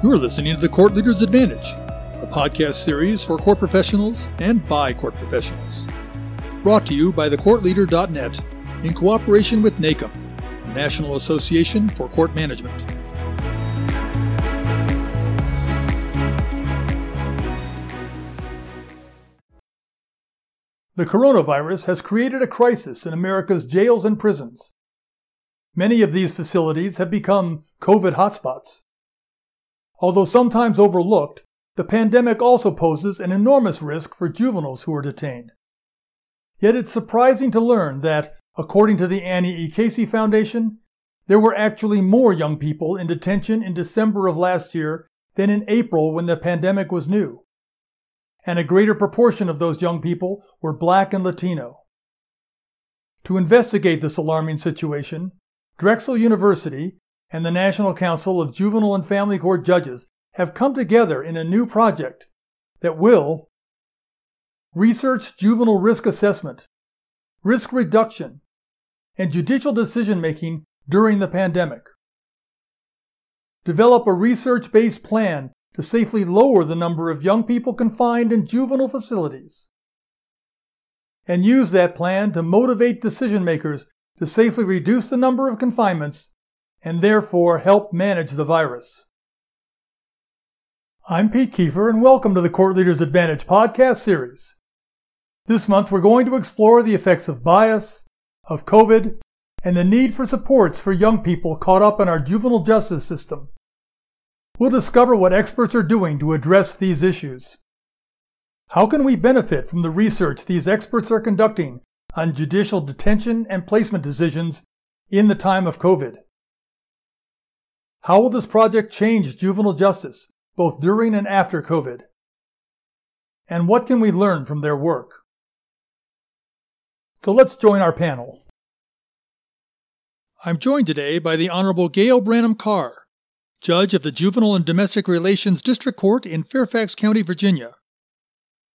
You're listening to The Court Leader's Advantage, a podcast series for court professionals and by court professionals. Brought to you by thecourtleader.net in cooperation with NACM, the National Association for Court Management. The coronavirus has created a crisis in America's jails and prisons. Many of these facilities have become COVID hotspots. Although sometimes overlooked, the pandemic also poses an enormous risk for juveniles who are detained. Yet it's surprising to learn that, according to the Annie E. Casey Foundation, there were actually more young people in detention in December of last year than in April when the pandemic was new. And a greater proportion of those young people were black and Latino. To investigate this alarming situation, Drexel University and the National Council of Juvenile and Family Court Judges have come together in a new project that will research juvenile risk assessment, risk reduction, and judicial decision making during the pandemic. Develop a research based plan to safely lower the number of young people confined in juvenile facilities. And use that plan to motivate decision makers to safely reduce the number of confinements and therefore help manage the virus. I'm Pete Kiefer, and welcome to the Court Leaders Advantage podcast series. This month, we're going to explore the effects of bias, of COVID, and the need for supports for young people caught up in our juvenile justice system. We'll discover what experts are doing to address these issues. How can we benefit from the research these experts are conducting on judicial detention and placement decisions in the time of COVID? How will this project change juvenile justice, both during and after COVID? And what can we learn from their work? So let's join our panel. I'm joined today by the Honorable Gayl Branum Carr, Judge of the Juvenile and Domestic Relations District Court in Fairfax County, Virginia.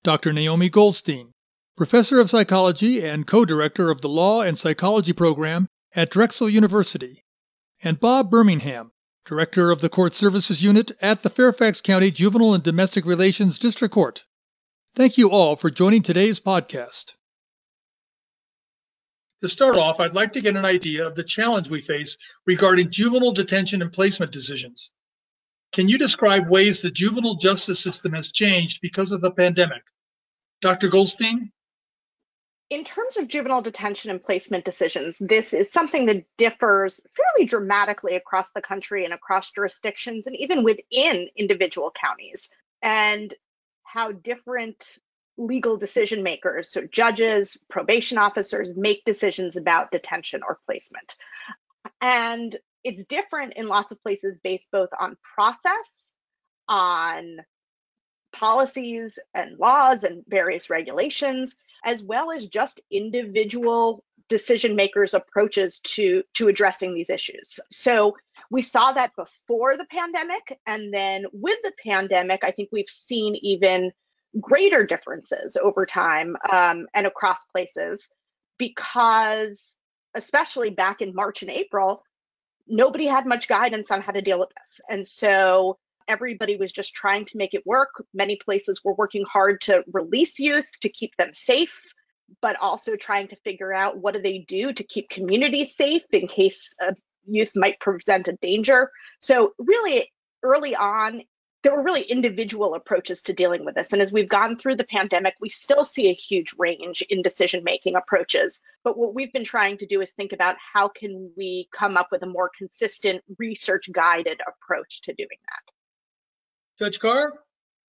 Dr. Naomi Goldstein, Professor of Psychology and co director of the Law and Psychology program at Drexel University. And Bob Bermingham, Director of the Court Services Unit at the Fairfax County Juvenile and Domestic Relations District Court. Thank you all for joining today's podcast. To start off, I'd like to get an idea of the challenge we face regarding juvenile detention and placement decisions. Can you describe ways the juvenile justice system has changed because of the pandemic? Dr. Goldstein? In terms of juvenile detention and placement decisions, this is something that differs fairly dramatically across the country and across jurisdictions and even within individual counties, and how different legal decision makers, so judges, probation officers, make decisions about detention or placement. And it's different in lots of places based both on process, on policies and laws and various regulations, as well as just individual decision makers' approaches to, to addressing these issues. So we saw that before the pandemic. And then with the pandemic, I think we've seen even greater differences over time um, and across places because, especially back in March and April, nobody had much guidance on how to deal with this. And so everybody was just trying to make it work. Many places were working hard to release youth, to keep them safe, but also trying to figure out what do they do to keep communities safe in case youth might present a danger. So really early on, there were really individual approaches to dealing with this. And as we've gone through the pandemic, we still see a huge range in decision making approaches. But what we've been trying to do is think about how can we come up with a more consistent research guided approach to doing that. Judge Carr,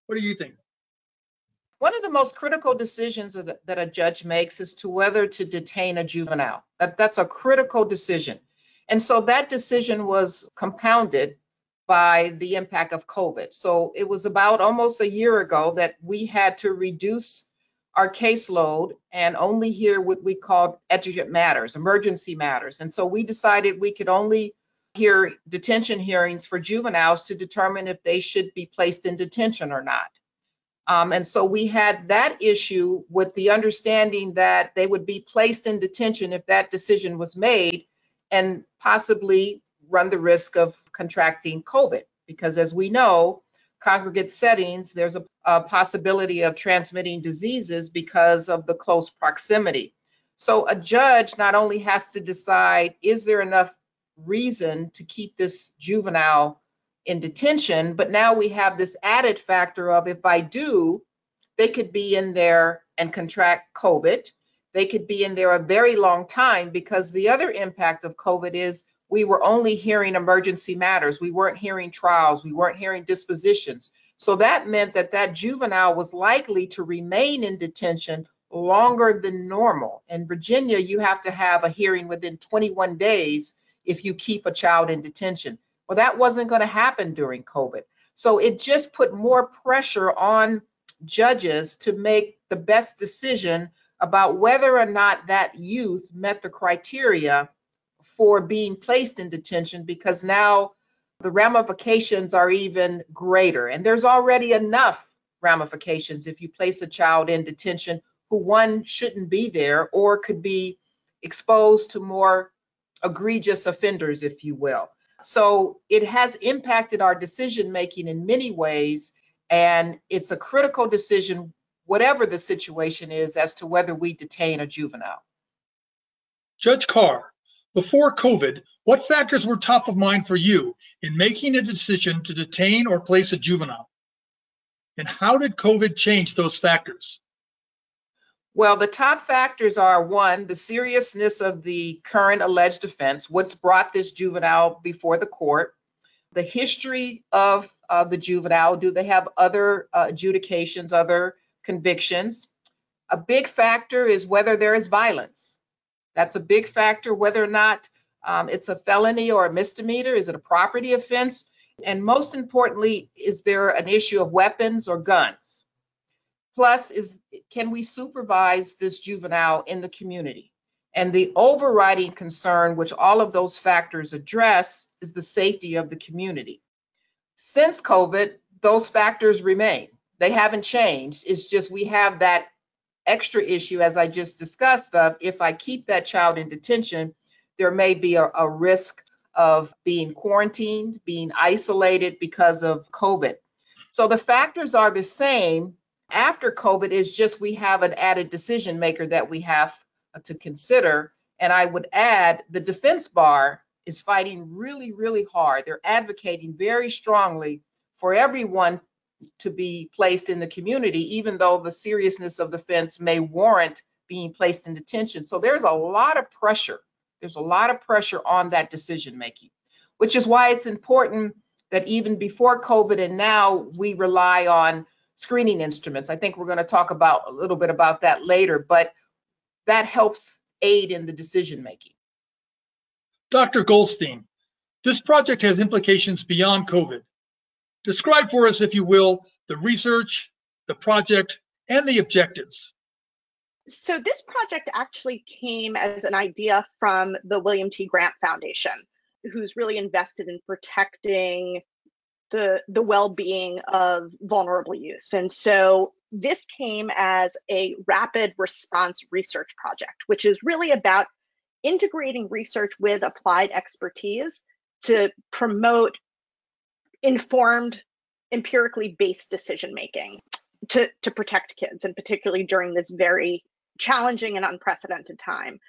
what do you think? One of the most critical decisions that, a judge makes is to whether to detain a juvenile. That, that's a critical decision. And so that decision was compounded by the impact of COVID. So it was about almost a year ago that we had to reduce our caseload and only hear what we called exigent matters, emergency matters. And so we decided we could only hear detention hearings for juveniles to determine if they should be placed in detention or not. Um, and so we had that issue with the understanding that they would be placed in detention if that decision was made and possibly run the risk of contracting COVID. because as we know, congregate settings, there's a, a possibility of transmitting diseases because of the close proximity. So a judge not only has to decide, is there enough reason to keep this juvenile in detention, but now we have this added factor of if I do, they could be in there and contract COVID. They could be in there a very long time because the other impact of COVID is we were only hearing emergency matters. We weren't hearing trials. We weren't hearing dispositions. So that meant that that juvenile was likely to remain in detention longer than normal. In Virginia, you have to have a hearing within 21 days if you keep a child in detention. Well, that wasn't going to happen during COVID. So it just put more pressure on judges to make the best decision about whether or not that youth met the criteria for being placed in detention because now the ramifications are even greater. And there's already enough ramifications if you place a child in detention who one shouldn't be there or could be exposed to more egregious offenders, if you will. So it has impacted our decision making in many ways. And it's a critical decision, whatever the situation is, as to whether we detain a juvenile. Judge Carr, before COVID, what factors were top of mind for you in making a decision to detain or place a juvenile? And how did COVID change those factors? Well, the top factors are one, the seriousness of the current alleged offense, what's brought this juvenile before the court, the history of uh, the juvenile, do they have other uh, adjudications, other convictions? A big factor is whether there is violence. That's a big factor, whether or not um, it's a felony or a misdemeanor. Is it a property offense? And most importantly, is there an issue of weapons or guns? Plus, is can we supervise this juvenile in the community? And the overriding concern, which all of those factors address, is the safety of the community. Since COVID, those factors remain. They haven't changed. It's just we have that extra issue, as I just discussed, of if I keep that child in detention, there may be a, a risk of being quarantined, being isolated because of COVID. So the factors are the same, after COVID is just we have an added decision maker that we have to consider. And I would add the defense bar is fighting really, really hard. They're advocating very strongly for everyone to be placed in the community, even though the seriousness of the offense may warrant being placed in detention. So there's a lot of pressure. There's a lot of pressure on that decision making, which is why it's important that even before COVID and now we rely on screening instruments. I think we're going to talk about a little bit about that later, but that helps aid in the decision making. Dr. Goldstein, this project has implications beyond COVID. Describe for us, if you will, the research, the project, and the objectives. So, this project actually came as an idea from the William T. Grant Foundation, who's really invested in protecting the the well-being of vulnerable youth. And so this came as a rapid response research project, which is really about integrating research with applied expertise to promote informed empirically based decision making to, to protect kids and particularly during this very challenging and unprecedented time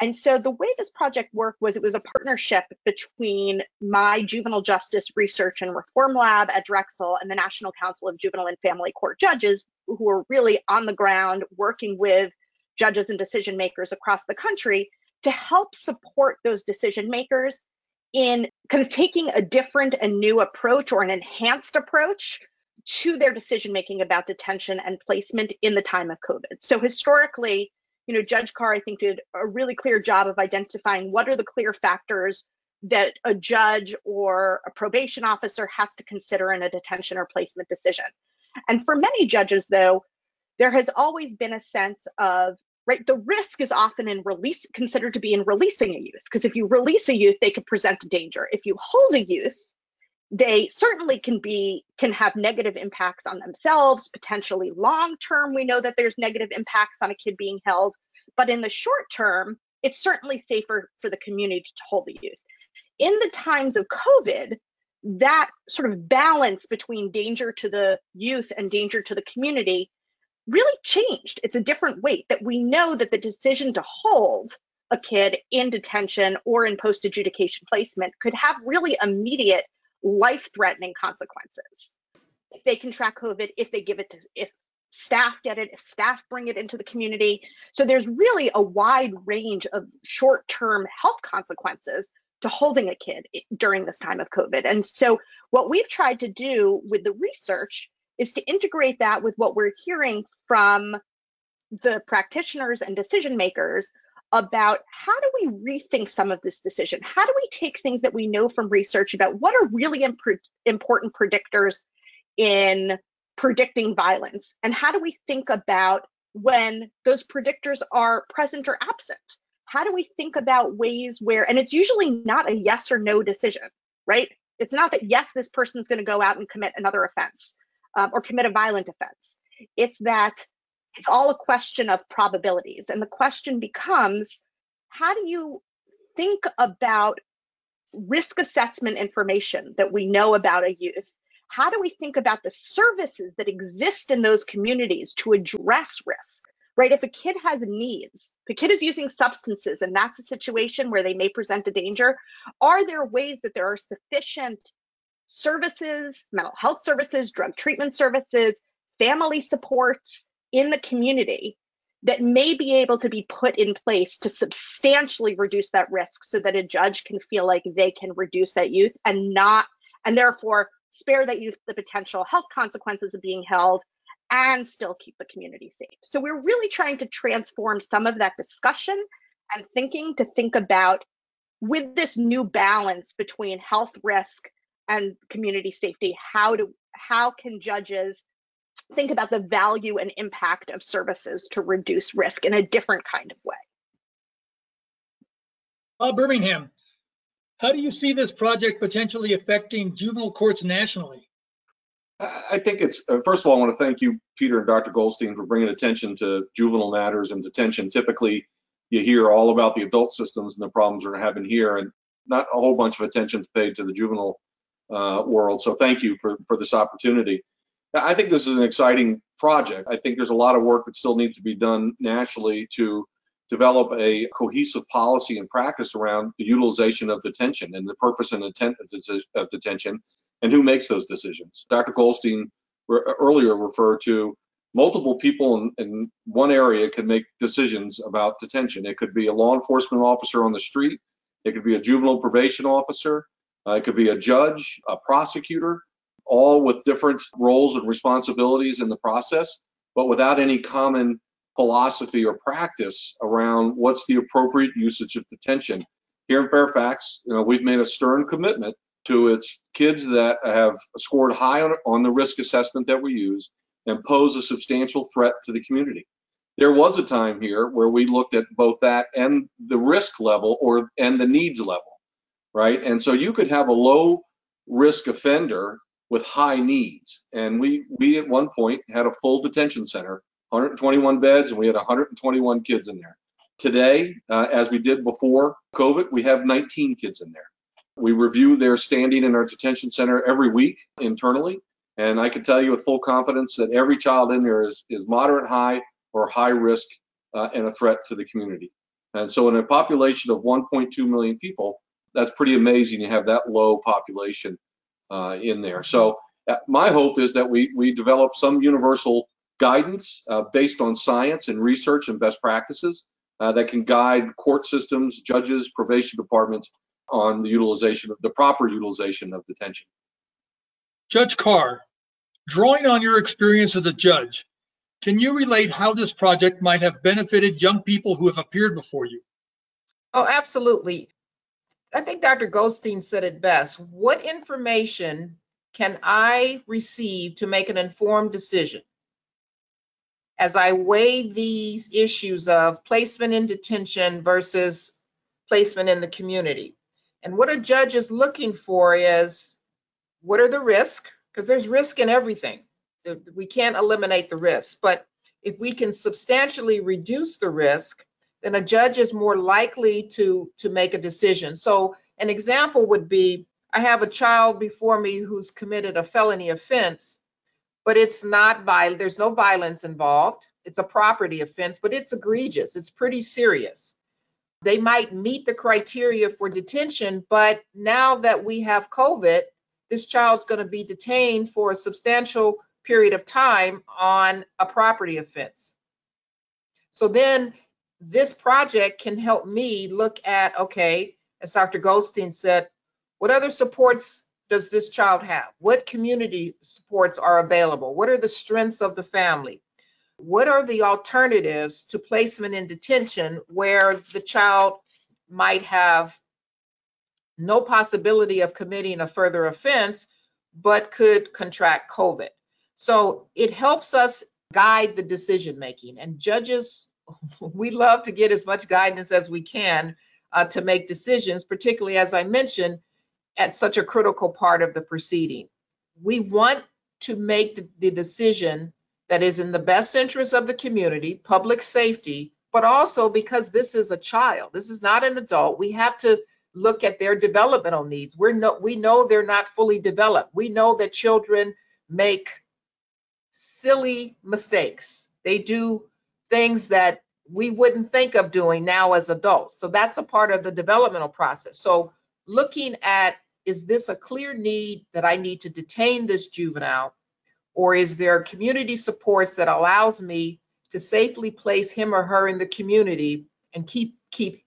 and so the way this project worked was it was a partnership between my juvenile justice research and reform lab at Drexel and the National Council of Juvenile and Family Court Judges, who are really on the ground working with judges and decision makers across the country to help support those decision makers in kind of taking a different and new approach or an enhanced approach to their decision making about detention and placement in the time of COVID. So historically, you know, Judge Carr, I think, did a really clear job of identifying what are the clear factors that a judge or a probation officer has to consider in a detention or placement decision. And for many judges, though, there has always been a sense of right the risk is often in release considered to be in releasing a youth because if you release a youth they could present a danger if you hold a youth they certainly can be can have negative impacts on themselves potentially long term we know that there's negative impacts on a kid being held but in the short term it's certainly safer for the community to hold the youth in the times of covid that sort of balance between danger to the youth and danger to the community really changed. It's a different weight that we know that the decision to hold a kid in detention or in post adjudication placement could have really immediate life threatening consequences. If they contract COVID, if they give it to, if staff get it, if staff bring it into the community. So there's really a wide range of short term health consequences to holding a kid during this time of COVID. And so what we've tried to do with the research is to integrate that with what we're hearing from the practitioners and decision makers about how do we rethink some of this decision? How do we take things that we know from research about what are really imp- important predictors in predicting violence? And how do we think about when those predictors are present or absent? How do we think about ways where, and it's usually not a yes or no decision, right? It's not that, yes, this person's going to go out and commit another offense um, or commit a violent offense. It's that it's all a question of probabilities. And the question becomes how do you think about risk assessment information that we know about a youth? How do we think about the services that exist in those communities to address risk? Right? If a kid has needs, if a kid is using substances and that's a situation where they may present a danger, are there ways that there are sufficient services, mental health services, drug treatment services, family supports in the community that may be able to be put in place to substantially reduce that risk so that a judge can feel like they can reduce that youth and not, and therefore spare that youth the potential health consequences of being held and still keep the community safe. So we're really trying to transform some of that discussion and thinking to think about with this new balance between health risk and community safety how do how can judges think about the value and impact of services to reduce risk in a different kind of way Bob Bermingham, how do you see this project potentially affecting juvenile courts nationally? I think it's, uh, first of all, I want to thank you, Peter and Dr. Goldstein, for bringing attention to juvenile matters and detention. Typically, you hear all about the adult systems and the problems we're having here, and not a whole bunch of attention is paid to the juvenile uh, world. So thank you for, for this opportunity. I think this is an exciting project. I think there's a lot of work that still needs to be done nationally to develop a cohesive policy and practice around the utilization of detention and the purpose and intent of detention and who makes those decisions. Dr. Goldstein earlier referred to multiple people in, in, one area can make decisions about detention. It could be a law enforcement officer on the street, it could be a juvenile probation officer, uh, it could be a judge, a prosecutor, all with different roles and responsibilities in the process, but without any common philosophy or practice around what's the appropriate usage of detention. Here in Fairfax, you know, we've made a stern commitment to its kids that have scored high on, on the risk assessment that we use and pose a substantial threat to the community. There was a time here where we looked at both that and the risk level or and the needs level right? And so you could have a low risk offender with high needs. And we we at one point had a full detention center, 121 beds, and we had 121 kids in there. Today, uh, as we did before COVID, we have 19 kids in there. We review their standing in our detention center every week internally, and I can tell you with full confidence that every child in there is is moderate, high, or high risk uh, and a threat to the community. And so, in a population of 1.2 million people, that's pretty amazing. You have that low population uh, in there. So uh, my hope is that we we develop some universal guidance uh, based on science and research and best practices uh, that can guide court systems, judges, probation departments on the utilization of the proper utilization of detention. Judge Carr, drawing on your experience as a judge, can you relate how this project might have benefited young people who have appeared before you? Oh, absolutely. I think Dr. Goldstein said it best. What information can I receive to make an informed decision? As I weigh these issues of placement in detention versus placement in the community. And what a judge is looking for is what are the risks? Because there's risk in everything. We can't eliminate the risk, but if we can substantially reduce the risk, then a judge is more likely to to make a decision. So an example would be I have a child before me who's committed a felony offense, but it's not violent. There's no violence involved. It's a property offense, but it's egregious. It's pretty serious. They might meet the criteria for detention, but now that we have COVID, this child's going to be detained for a substantial period of time on a property offense. So then this project can help me look at, okay, as Dr. Goldstein said, what other supports does this child have? What community supports are available? What are the strengths of the family? What are the alternatives to placement in detention where the child might have no possibility of committing a further offense, but could contract COVID? So it helps us guide the decision making. And judges, we love to get as much guidance as we can uh, to make decisions, particularly as I mentioned, at such a critical part of the proceeding. We want to make the, the decision that is in the best interest of the community, public safety, but also because this is a child, this is not an adult. We have to look at their developmental needs. We're no, we know they're not fully developed. We know that children make silly mistakes. They do things that we wouldn't think of doing now as adults. So that's a part of the developmental process. So looking at is this a clear need that I need to detain this juvenile or is there community supports that allows me to safely place him or her in the community and keep keep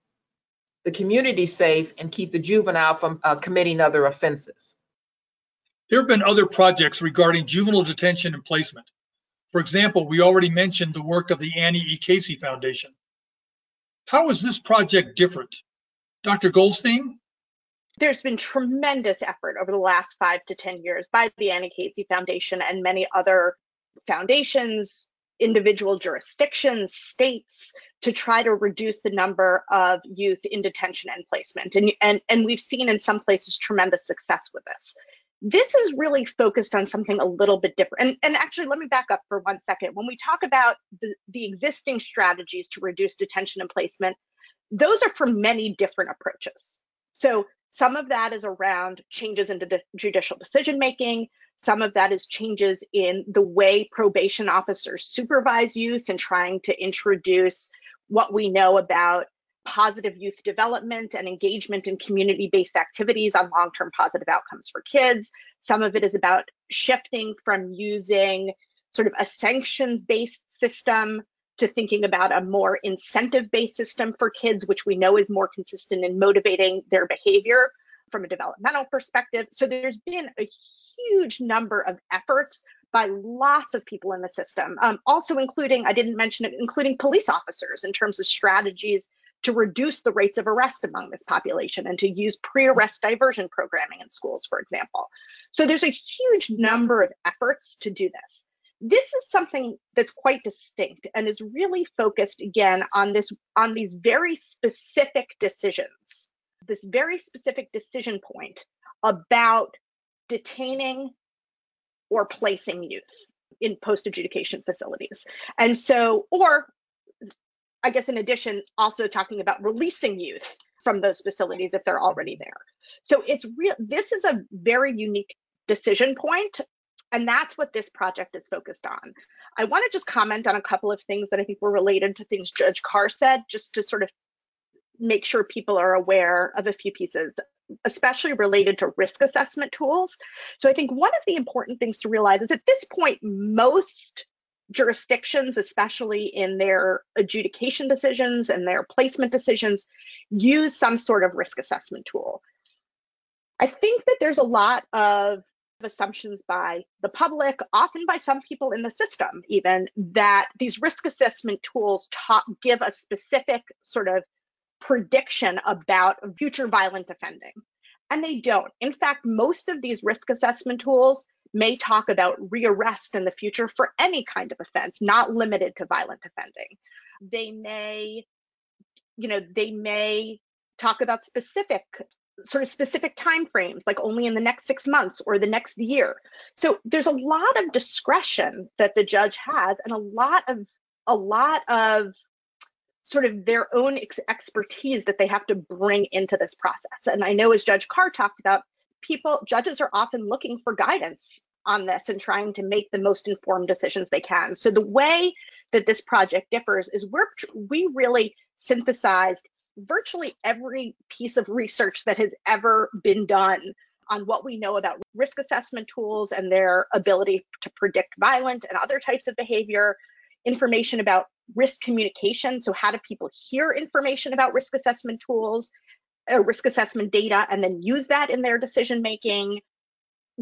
the community safe and keep the juvenile from uh, committing other offenses. There have been other projects regarding juvenile detention and placement. For example, we already mentioned the work of the Annie E. Casey Foundation. How is this project different? Dr. Goldstein? There's been tremendous effort over the last five to 10 years by the Annie Casey Foundation and many other foundations, individual jurisdictions, states to try to reduce the number of youth in detention and placement. And, and, and we've seen in some places tremendous success with this. This is really focused on something a little bit different. And, and actually, let me back up for one second. When we talk about the, the existing strategies to reduce detention and placement, those are for many different approaches. So some of that is around changes in the judicial decision making. Some of that is changes in the way probation officers supervise youth and trying to introduce what we know about positive youth development and engagement in community based activities on long term positive outcomes for kids. Some of it is about shifting from using sort of a sanctions based system to thinking about a more incentive based system for kids, which we know is more consistent in motivating their behavior from a developmental perspective. So there's been a huge number of efforts by lots of people in the system, um, also including, I didn't mention it, including police officers in terms of strategies to reduce the rates of arrest among this population and to use pre-arrest diversion programming in schools, for example. So there's a huge number of efforts to do this. This is something that's quite distinct and is really focused again on this on these very specific decisions, this very specific decision point about detaining or placing youth in post adjudication facilities. And so, or I guess in addition, also talking about releasing youth from those facilities if they're already there. So it's real, this is a very unique decision point, And that's what this project is focused on. I want to just comment on a couple of things that I think were related to things Judge Carr said, just to sort of make sure people are aware of a few pieces, especially related to risk assessment tools. So I think one of the important things to realize is at this point, most jurisdictions, especially in their adjudication decisions and their placement decisions, use some sort of risk assessment tool. I think that there's a lot of assumptions by the public, often by some people in the system, even that these risk assessment tools give a specific sort of prediction about future violent offending. And they don't. In fact, most of these risk assessment tools may talk about rearrest in the future for any kind of offense, not limited to violent offending. They may, you know, they may talk about specific sort of specific time frames like only in the next 6 months or the next year. So there's a lot of discretion that the judge has and a lot of a lot of sort of their own ex- expertise that they have to bring into this process. And I know as Judge Carr talked about people, judges are often looking for guidance on this and trying to make the most informed decisions they can. So the way that this project differs is we're we really synthesized virtually every piece of research that has ever been done on what we know about risk assessment tools and their ability to predict violent and other types of behavior, information about risk communication. So, how do people hear information about risk assessment tools, uh, risk assessment data, and then use that in their decision making?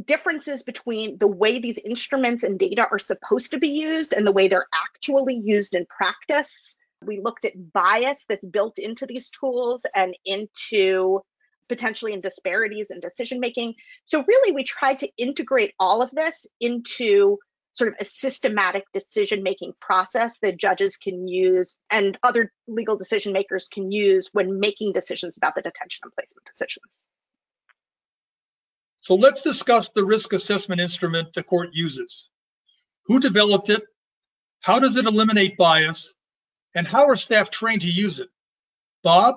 Differences between the way these instruments and data are supposed to be used and the way they're actually used in practice. We looked at bias that's built into these tools and into potentially in disparities in decision making. So, really, we tried to integrate all of this into sort of a systematic decision making process that judges can use and other legal decision makers can use when making decisions about the detention and placement decisions. So let's discuss the risk assessment instrument the court uses. Who developed it? How does it eliminate bias? And how are staff trained to use it? Bob?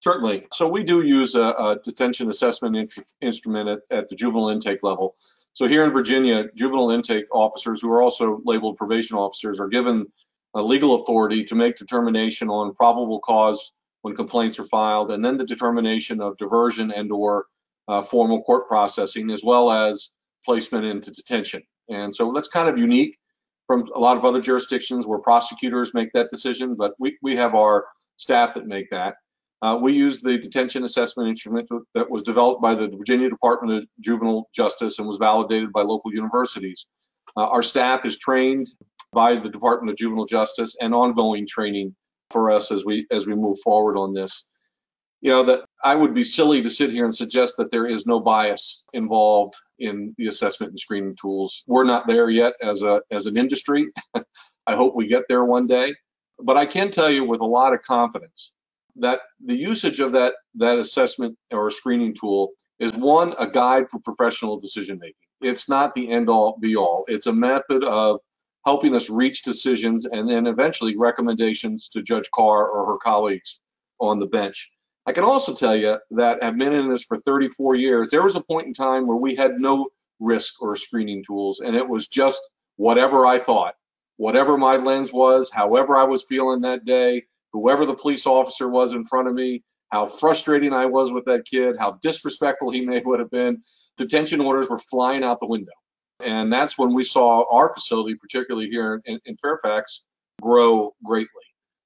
Certainly. So we do use a, a detention assessment in, instrument at, at the juvenile intake level. So here in Virginia, juvenile intake officers who are also labeled probation officers are given a legal authority to make determination on probable cause when complaints are filed, and then the determination of diversion and or uh, formal court processing, as well as placement into detention. And so that's kind of unique from a lot of other jurisdictions where prosecutors make that decision, but we, we have our staff that make that. Uh, we use the detention assessment instrument that was developed by the Virginia Department of Juvenile Justice and was validated by local universities. Uh, our staff is trained by the Department of Juvenile Justice and ongoing training for us as we as we move forward on this. You know that I would be silly to sit here and suggest that there is no bias involved in the assessment and screening tools. We're not there yet as a as an industry. I hope we get there one day. But I can tell you with a lot of confidence that the usage of that that assessment or screening tool is one a guide for professional decision making. It's not the end all be all. It's a method of helping us reach decisions and then eventually recommendations to Judge Carr or her colleagues on the bench. I can also tell you that I've been in this for 34 years. There was a point in time where we had no risk or screening tools, and it was just whatever I thought, whatever my lens was, however I was feeling that day, whoever the police officer was in front of me, how frustrating I was with that kid, how disrespectful he may would have been. Detention orders were flying out the window. And that's when we saw our facility, particularly here in, in Fairfax, grow greatly.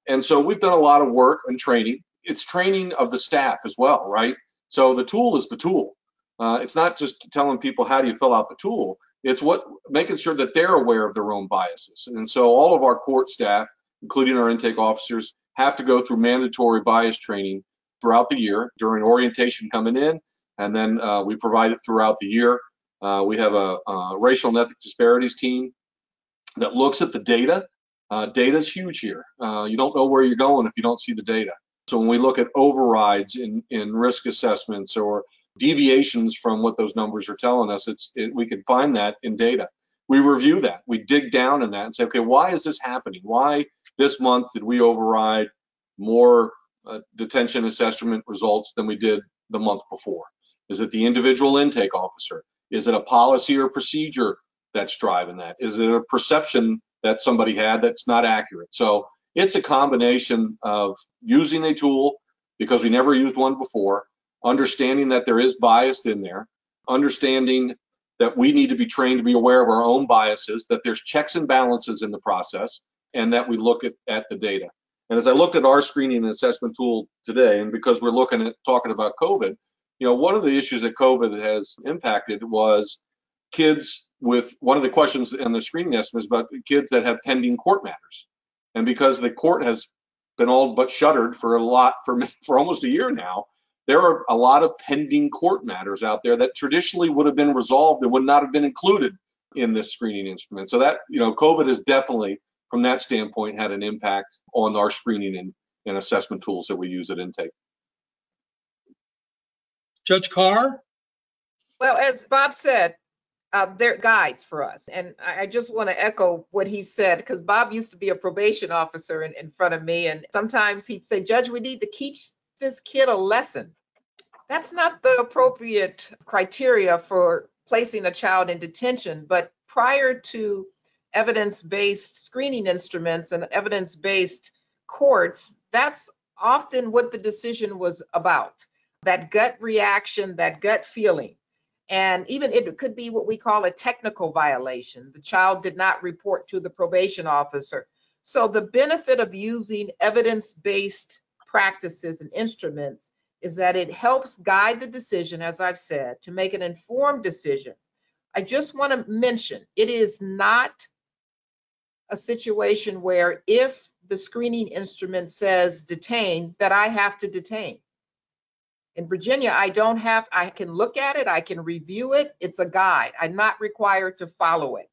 And so we've done a lot of work and training. It's training of the staff as well, right? So the tool is the tool. Uh, it's not just telling people how do you fill out the tool. It's what making sure that they're aware of their own biases. And so all of our court staff, including our intake officers, have to go through mandatory bias training throughout the year during orientation coming in, and then uh, we provide it throughout the year. Uh, we have a, a, racial and ethnic disparities team that looks at the data. Uh, data is huge here. Uh, you don't know where you're going if you don't see the data. So when we look at overrides in, in risk assessments or deviations from what those numbers are telling us, it's it, we can find that in data. We review that. We dig down in that and say, okay, why is this happening? Why this month, did we override more uh, detention assessment results than we did the month before? Is it the individual intake officer? Is it a policy or procedure that's driving that? Is it a perception that somebody had that's not accurate? So it's a combination of using a tool because we never used one before, understanding that there is bias in there, understanding that we need to be trained to be aware of our own biases, that there's checks and balances in the process, and that we look at, at the data. And as I looked at our screening and assessment tool today, and because we're looking at talking about COVID, you know, one of the issues that COVID has impacted was kids with one of the questions in the screening estimates about kids that have pending court matters. And because the court has been all but shuttered for a lot for for almost a year now, there are a lot of pending court matters out there that traditionally would have been resolved and would not have been included in this screening instrument. So that, you know, COVID has definitely from that standpoint had an impact on our screening and, and assessment tools that we use at intake. Judge Carr? Well, as Bob said, uh, they're guides for us. And I just want to echo what he said, because Bob used to be a probation officer in, in front of me. And sometimes he'd say, Judge, we need to teach this kid a lesson. That's not the appropriate criteria for placing a child in detention, but prior to evidence-based screening instruments and evidence-based courts, that's often what the decision was about. That gut reaction, that gut feeling. And even it could be what we call a technical violation. The child did not report to the probation officer. So the benefit of using evidence-based practices and instruments is that it helps guide the decision, as I've said, to make an informed decision. I just want to mention it is not a situation where if the screening instrument says detain, that I have to detain. In Virginia, I don't have, I can look at it, I can review it. It's a guide. I'm not required to follow it.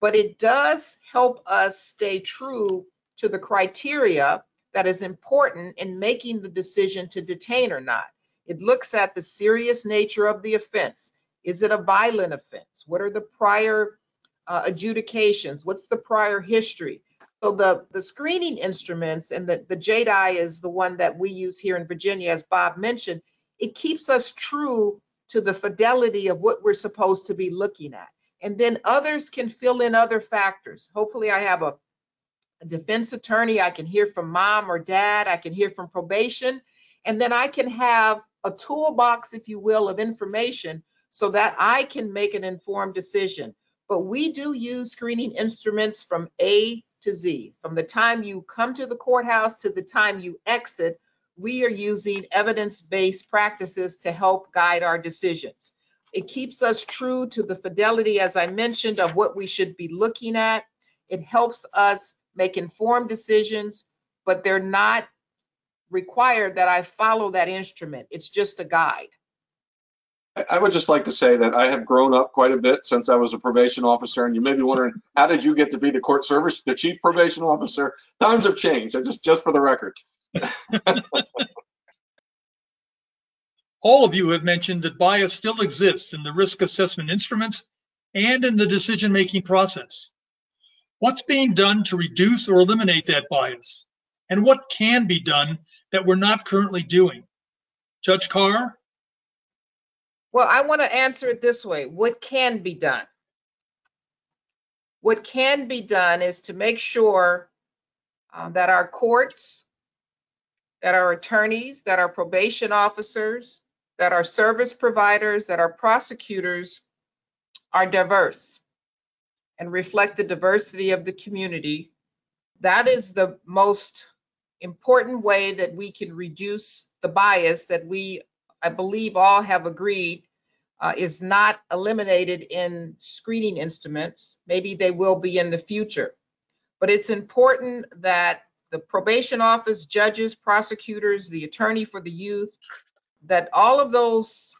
But it does help us stay true to the criteria that is important in making the decision to detain or not. It looks at the serious nature of the offense. Is it a violent offense? What are the prior uh, adjudications? What's the prior history? So the, the screening instruments and the, the JDI is the one that we use here in Virginia, as Bob mentioned, it keeps us true to the fidelity of what we're supposed to be looking at. And then others can fill in other factors. Hopefully I have a, a defense attorney, I can hear from mom or dad, I can hear from probation, and then I can have a toolbox, if you will, of information so that I can make an informed decision. But we do use screening instruments from A to Z. From the time you come to the courthouse to the time you exit, we are using evidence-based practices to help guide our decisions. It keeps us true to the fidelity, as I mentioned, of what we should be looking at. It helps us make informed decisions, but they're not required that I follow that instrument. It's just a guide. I would just like to say that I have grown up quite a bit since I was a probation officer, and you may be wondering, how did you get to be the court service, the chief probation officer? Times have changed, just, just for the record. All of you have mentioned that bias still exists in the risk assessment instruments and in the decision-making process. What's being done to reduce or eliminate that bias? And what can be done that we're not currently doing? Judge Carr? Well, I want to answer it this way. What can be done? What can be done is to make sure uh, that our courts, that our attorneys, that our probation officers, that our service providers, that our prosecutors are diverse and reflect the diversity of the community. That is the most important way that we can reduce the bias that we I believe all have agreed uh, is not eliminated in screening instruments. Maybe they will be in the future. But it's important that the probation office, judges, prosecutors, the attorney for the youth, that all of those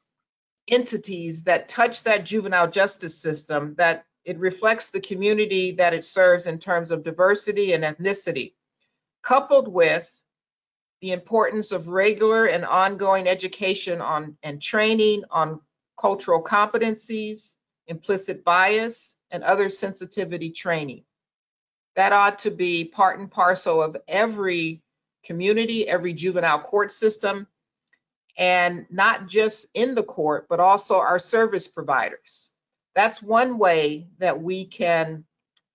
entities that touch that juvenile justice system, that it reflects the community that it serves in terms of diversity and ethnicity, coupled with the importance of regular and ongoing education on and training on cultural competencies, implicit bias, and other sensitivity training. That ought to be part and parcel of every community, every juvenile court system, and not just in the court, but also our service providers. That's one way that we can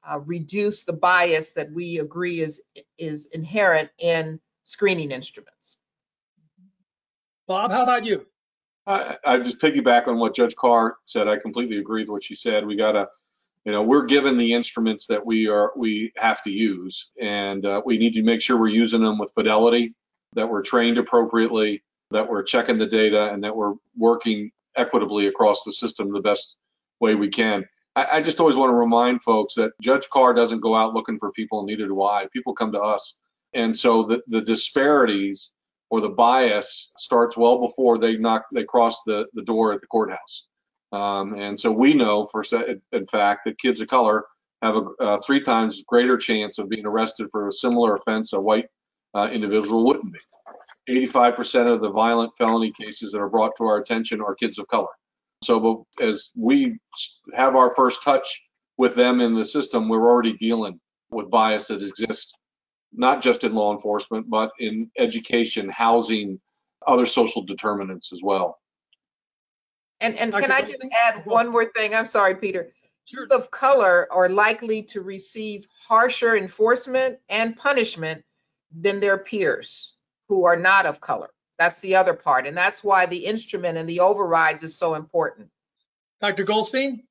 uh, reduce the bias that we agree is, is inherent in screening instruments. Bob, how about you? I, I just piggyback on what Judge Carr said. I completely agree with what she said. We gotta, you know, we're given the instruments that we are we have to use, and uh, we need to make sure we're using them with fidelity, that we're trained appropriately, that we're checking the data, and that we're working equitably across the system the best way we can. I, I just always want to remind folks that Judge Carr doesn't go out looking for people, and neither do I. People come to us and so the, the disparities or the bias starts well before they knock they cross the, the door at the courthouse. Um, and so we know for in fact that kids of color have a, a, three times greater chance of being arrested for a similar offense a white uh, individual wouldn't be. 85% of the violent felony cases that are brought to our attention are kids of color. So as we have our first touch with them in the system, we're already dealing with bias that exists not just in law enforcement, but in education, housing, other social determinants as well. And, and Dr. can I just add one more thing? I'm sorry, Peter. Sure. Youth of color are likely to receive harsher enforcement and punishment than their peers who are not of color. That's the other part. And that's why the instrument and the overrides is so important. Dr. Goldstein?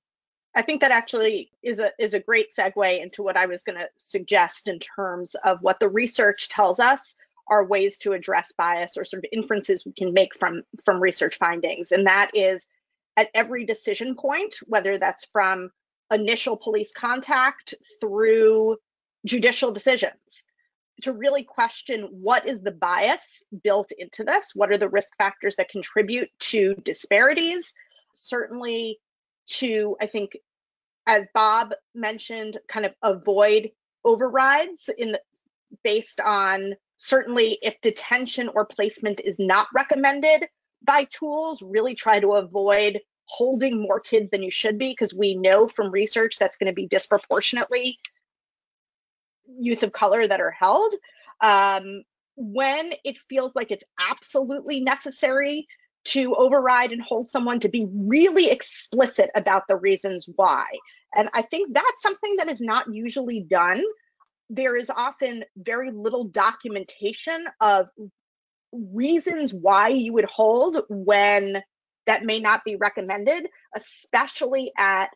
I think that actually is a is a great segue into what I was going to suggest in terms of what the research tells us are ways to address bias or sort of inferences we can make from from research findings. And that is at every decision point whether that's from initial police contact through judicial decisions to really question what is the bias built into this? What are the risk factors that contribute to disparities? Certainly to i think as bob mentioned kind of avoid overrides in the, based on certainly if detention or placement is not recommended by tools really try to avoid holding more kids than you should be because we know from research that's going to be disproportionately youth of color that are held. Um, when it feels like it's absolutely necessary to override and hold someone to be really explicit about the reasons why. And I think that's something that is not usually done. There is often very little documentation of reasons why you would hold when that may not be recommended, especially at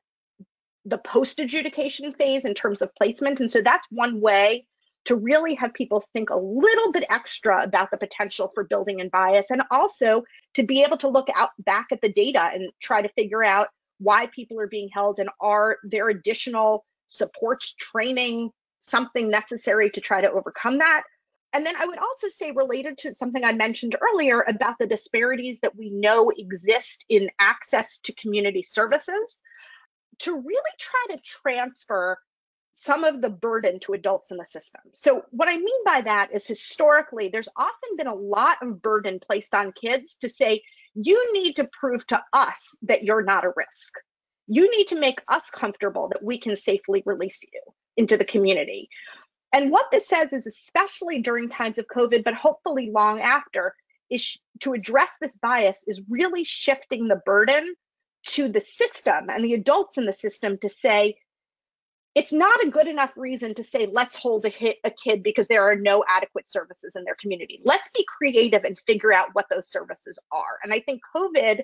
the post adjudication phase in terms of placement. And so that's one way to really have people think a little bit extra about the potential for building in bias and also to be able to look out back at the data and try to figure out why people are being held and are there additional supports training something necessary to try to overcome that. And then i would also say related to something i mentioned earlier about the disparities that we know exist in access to community services to really try to transfer some of the burden to adults in the system. So, what I mean by that is historically, there's often been a lot of burden placed on kids to say, you need to prove to us that you're not a risk. You need to make us comfortable that we can safely release you into the community. And what this says is, especially during times of COVID, but hopefully long after, is to address this bias is really shifting the burden to the system and the adults in the system to say, it's not a good enough reason to say let's hold a, hit, a kid because there are no adequate services in their community. Let's be creative and figure out what those services are. And i think covid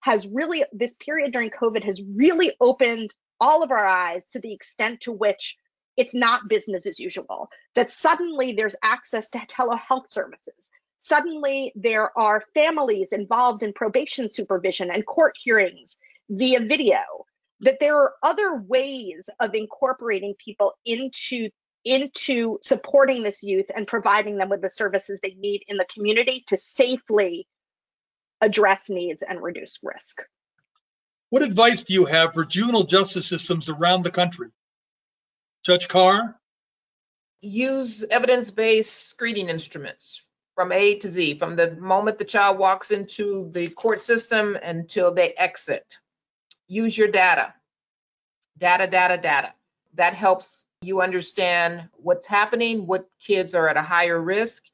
has really this period during covid has really opened all of our eyes to the extent to which it's not business as usual that suddenly there's access to telehealth services. Suddenly there are families involved in probation supervision and court hearings via video that there are other ways of incorporating people into into supporting this youth and providing them with the services they need in the community to safely address needs and reduce risk. What advice do you have for juvenile justice systems around the country? Judge Carr? Use evidence-based screening instruments from A to Z, from the moment the child walks into the court system until they exit use your data. Data, data, data. That helps you understand what's happening, what kids are at a higher risk.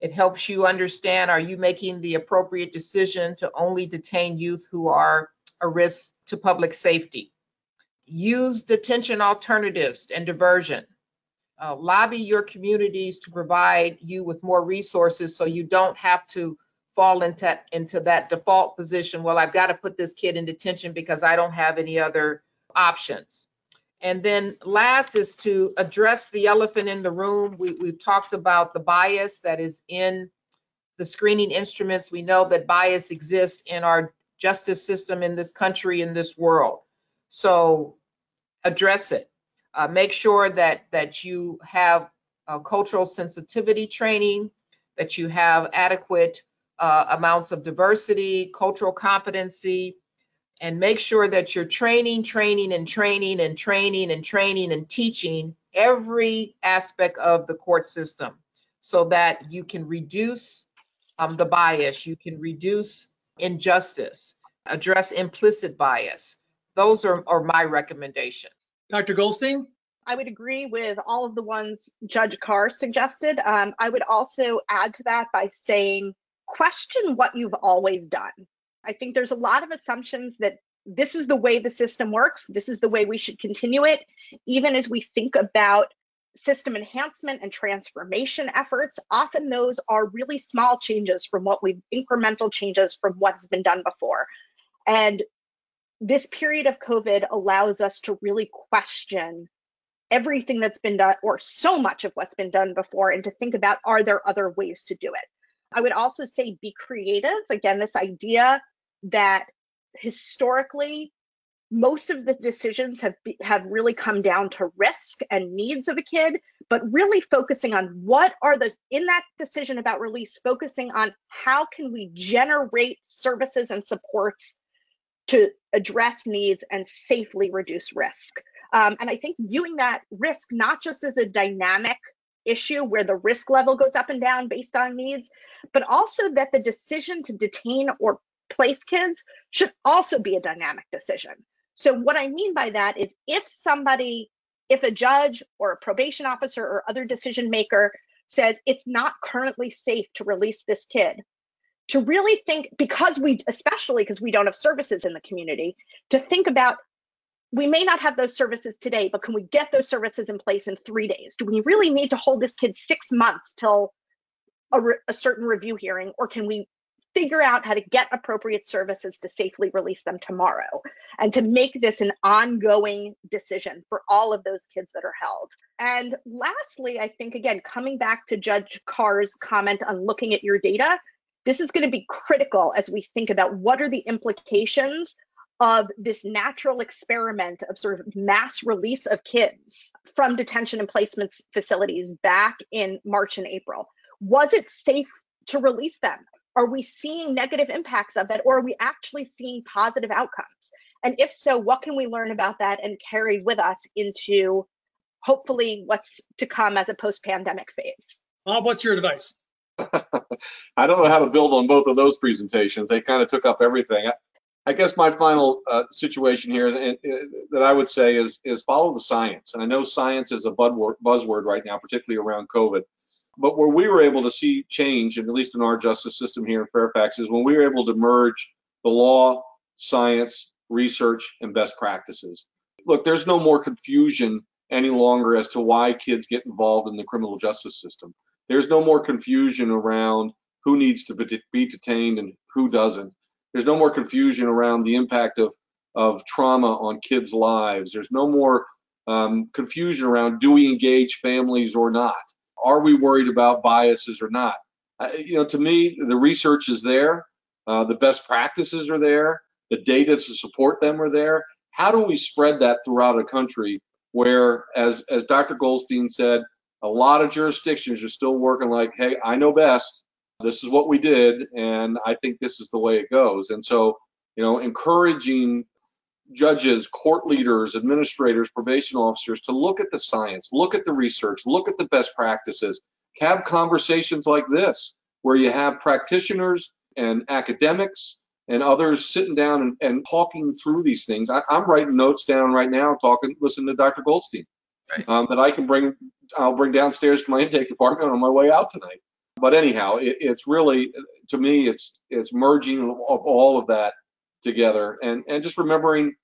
It helps you understand are you making the appropriate decision to only detain youth who are a risk to public safety. Use detention alternatives and diversion. Uh, lobby your communities to provide you with more resources so you don't have to fall into, into that default position. Well, I've got to put this kid in detention because I don't have any other options. And then last is to address the elephant in the room. We, we've talked about the bias that is in the screening instruments. We know that bias exists in our justice system in this country, in this world. So address it. Uh, make sure that, that you have uh, cultural sensitivity training, that you have adequate uh, amounts of diversity, cultural competency, and make sure that you're training, training, and training, and training, and training, and teaching every aspect of the court system so that you can reduce um, the bias, you can reduce injustice, address implicit bias. Those are, are my recommendations. Dr. Goldstein? I would agree with all of the ones Judge Carr suggested. Um, I would also add to that by saying question what you've always done. I think there's a lot of assumptions that this is the way the system works, this is the way we should continue it, even as we think about system enhancement and transformation efforts, often those are really small changes from what we've incremental changes from what's been done before. And this period of COVID allows us to really question everything that's been done or so much of what's been done before and to think about are there other ways to do it. I would also say be creative. Again, this idea that historically most of the decisions have have really come down to risk and needs of a kid but really focusing on what are those in that decision about release focusing on how can we generate services and supports to address needs and safely reduce risk um, and i think viewing that risk not just as a dynamic issue where the risk level goes up and down based on needs but also that the decision to detain or place kids should also be a dynamic decision. So, what I mean by that is if somebody, if a judge or a probation officer or other decision maker says it's not currently safe to release this kid, to really think, because we, especially because we don't have services in the community, to think about we may not have those services today, but can we get those services in place in three days? Do we really need to hold this kid six months till a, re- a certain review hearing, or can we figure out how to get appropriate services to safely release them tomorrow and to make this an ongoing decision for all of those kids that are held. And lastly, I think, again, coming back to Judge Carr's comment on looking at your data, this is going to be critical as we think about what are the implications of this natural experiment of sort of mass release of kids from detention and placement facilities back in March and April. Was it safe to release them? Are we seeing negative impacts of that, or are we actually seeing positive outcomes? And if so, what can we learn about that and carry with us into hopefully what's to come as a post pandemic phase? Bob, what's your advice? I don't know how to build on both of those presentations. They kind of took up everything. I, guess my final uh, situation here is, uh, that I would say is is follow the science. And I know science is a buzzword right now, particularly around COVID. But where we were able to see change, and at least in our justice system here in Fairfax, is when we were able to merge the law, science, research, and best practices. Look, there's no more confusion any longer as to why kids get involved in the criminal justice system. There's no more confusion around who needs to be detained and who doesn't. There's no more confusion around the impact of, of trauma on kids' lives. There's no more um, confusion around do we engage families or not are we worried about biases or not? Uh, you know, to me, the research is there, uh, the best practices are there, the data to support them are there. How do we spread that throughout a country where, as as Dr. Goldstein said, a lot of jurisdictions are still working like, hey, I know best. This is what we did, and I think this is the way it goes. And so, you know, encouraging judges, court leaders, administrators, probation officers to look at the science, look at the research, look at the best practices, have conversations like this where you have practitioners and academics and others sitting down and, and talking through these things. I, am writing notes down right now, talking, listening to Dr. Goldstein, right. um, that I can bring, I'll bring downstairs to my intake department on my way out tonight. But anyhow, it, it's really, to me, it's it's merging of all of that together and and just remembering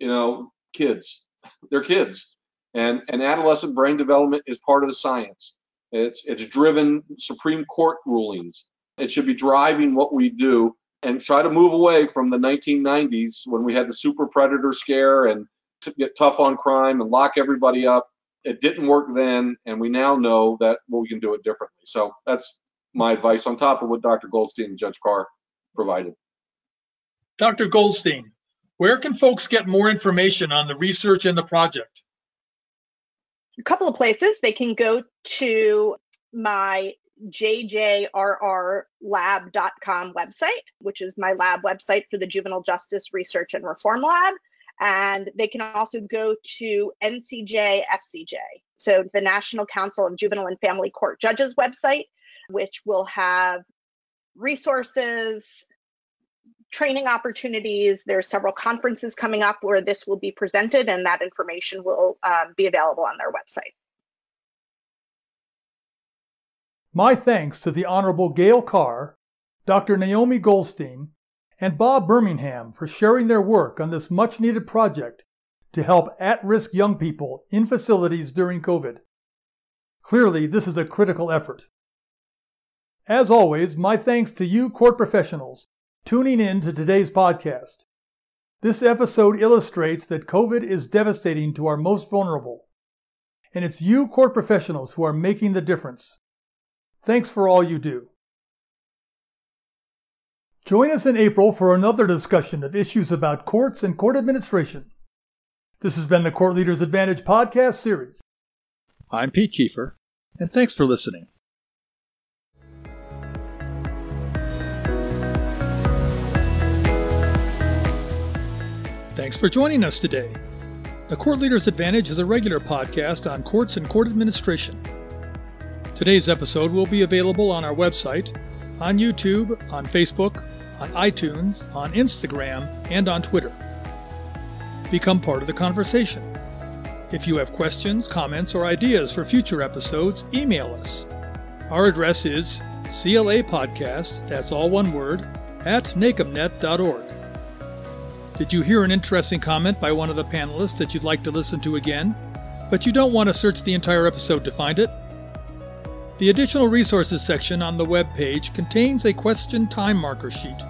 you know kids. They're kids. And and adolescent brain development is part of the science. It's it's driven supreme court rulings. It should be driving what we do and try to move away from the 1990s when we had the super predator scare and to get tough on crime and lock everybody up. It didn't work then and we now know that well, we can do it differently. So that's my advice on top of what dr goldstein and judge carr provided Dr. Goldstein, where can folks get more information on the research and the project? A couple of places. They can go to my jjrrlab.com website, which is my lab website for the Juvenile Justice Research and Reform Lab. And they can also go to NCJ FCJ, so the National Council of Juvenile and Family Court Judges website, which will have resources, training opportunities. There's several conferences coming up where this will be presented and that information will um, be available on their website. My thanks to the Honorable Gayl Carr, Dr. Naomi Goldstein, and Bob Bermingham for sharing their work on this much needed project to help at risk young people in facilities during COVID. Clearly, this is a critical effort. As always, my thanks to you, court professionals, tuning in to today's podcast. This episode illustrates that COVID is devastating to our most vulnerable, and it's you, court professionals, who are making the difference. Thanks for all you do. Join us in April for another discussion of issues about courts and court administration. This has been the Court Leaders Advantage podcast series. I'm Pete Kiefer, and thanks for listening. Thanks for joining us today. The Court Leaders Advantage is a regular podcast on courts and court administration. Today's episode will be available on our website, on YouTube, on Facebook, on iTunes, on Instagram, and on Twitter. Become part of the conversation. If you have questions, comments, or ideas for future episodes, email us. Our address is CLA Podcast, that's all one word, at nacmnet.org. Did you hear an interesting comment by one of the panelists that you'd like to listen to again, but you don't want to search the entire episode to find it? The Additional Resources section on the web page contains a question time marker sheet.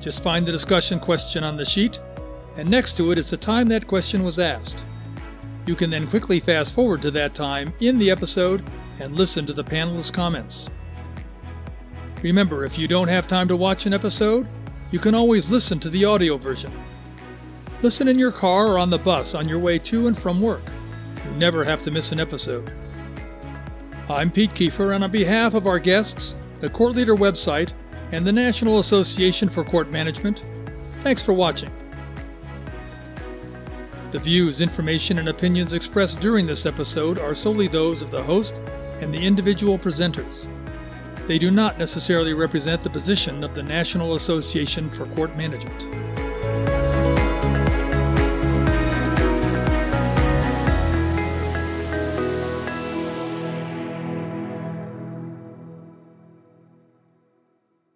Just find the discussion question on the sheet, and next to it is the time that question was asked. You can then quickly fast forward to that time in the episode and listen to the panelists' comments. Remember, if you don't have time to watch an episode, you can always listen to the audio version. Listen in your car or on the bus on your way to and from work. You never have to miss an episode. I'm Pete Kiefer, and on behalf of our guests, the Court Leader website, and the National Association for Court Management, thanks for watching. The views, information, and opinions expressed during this episode are solely those of the host and the individual presenters. They do not necessarily represent the position of the National Association for Court Management.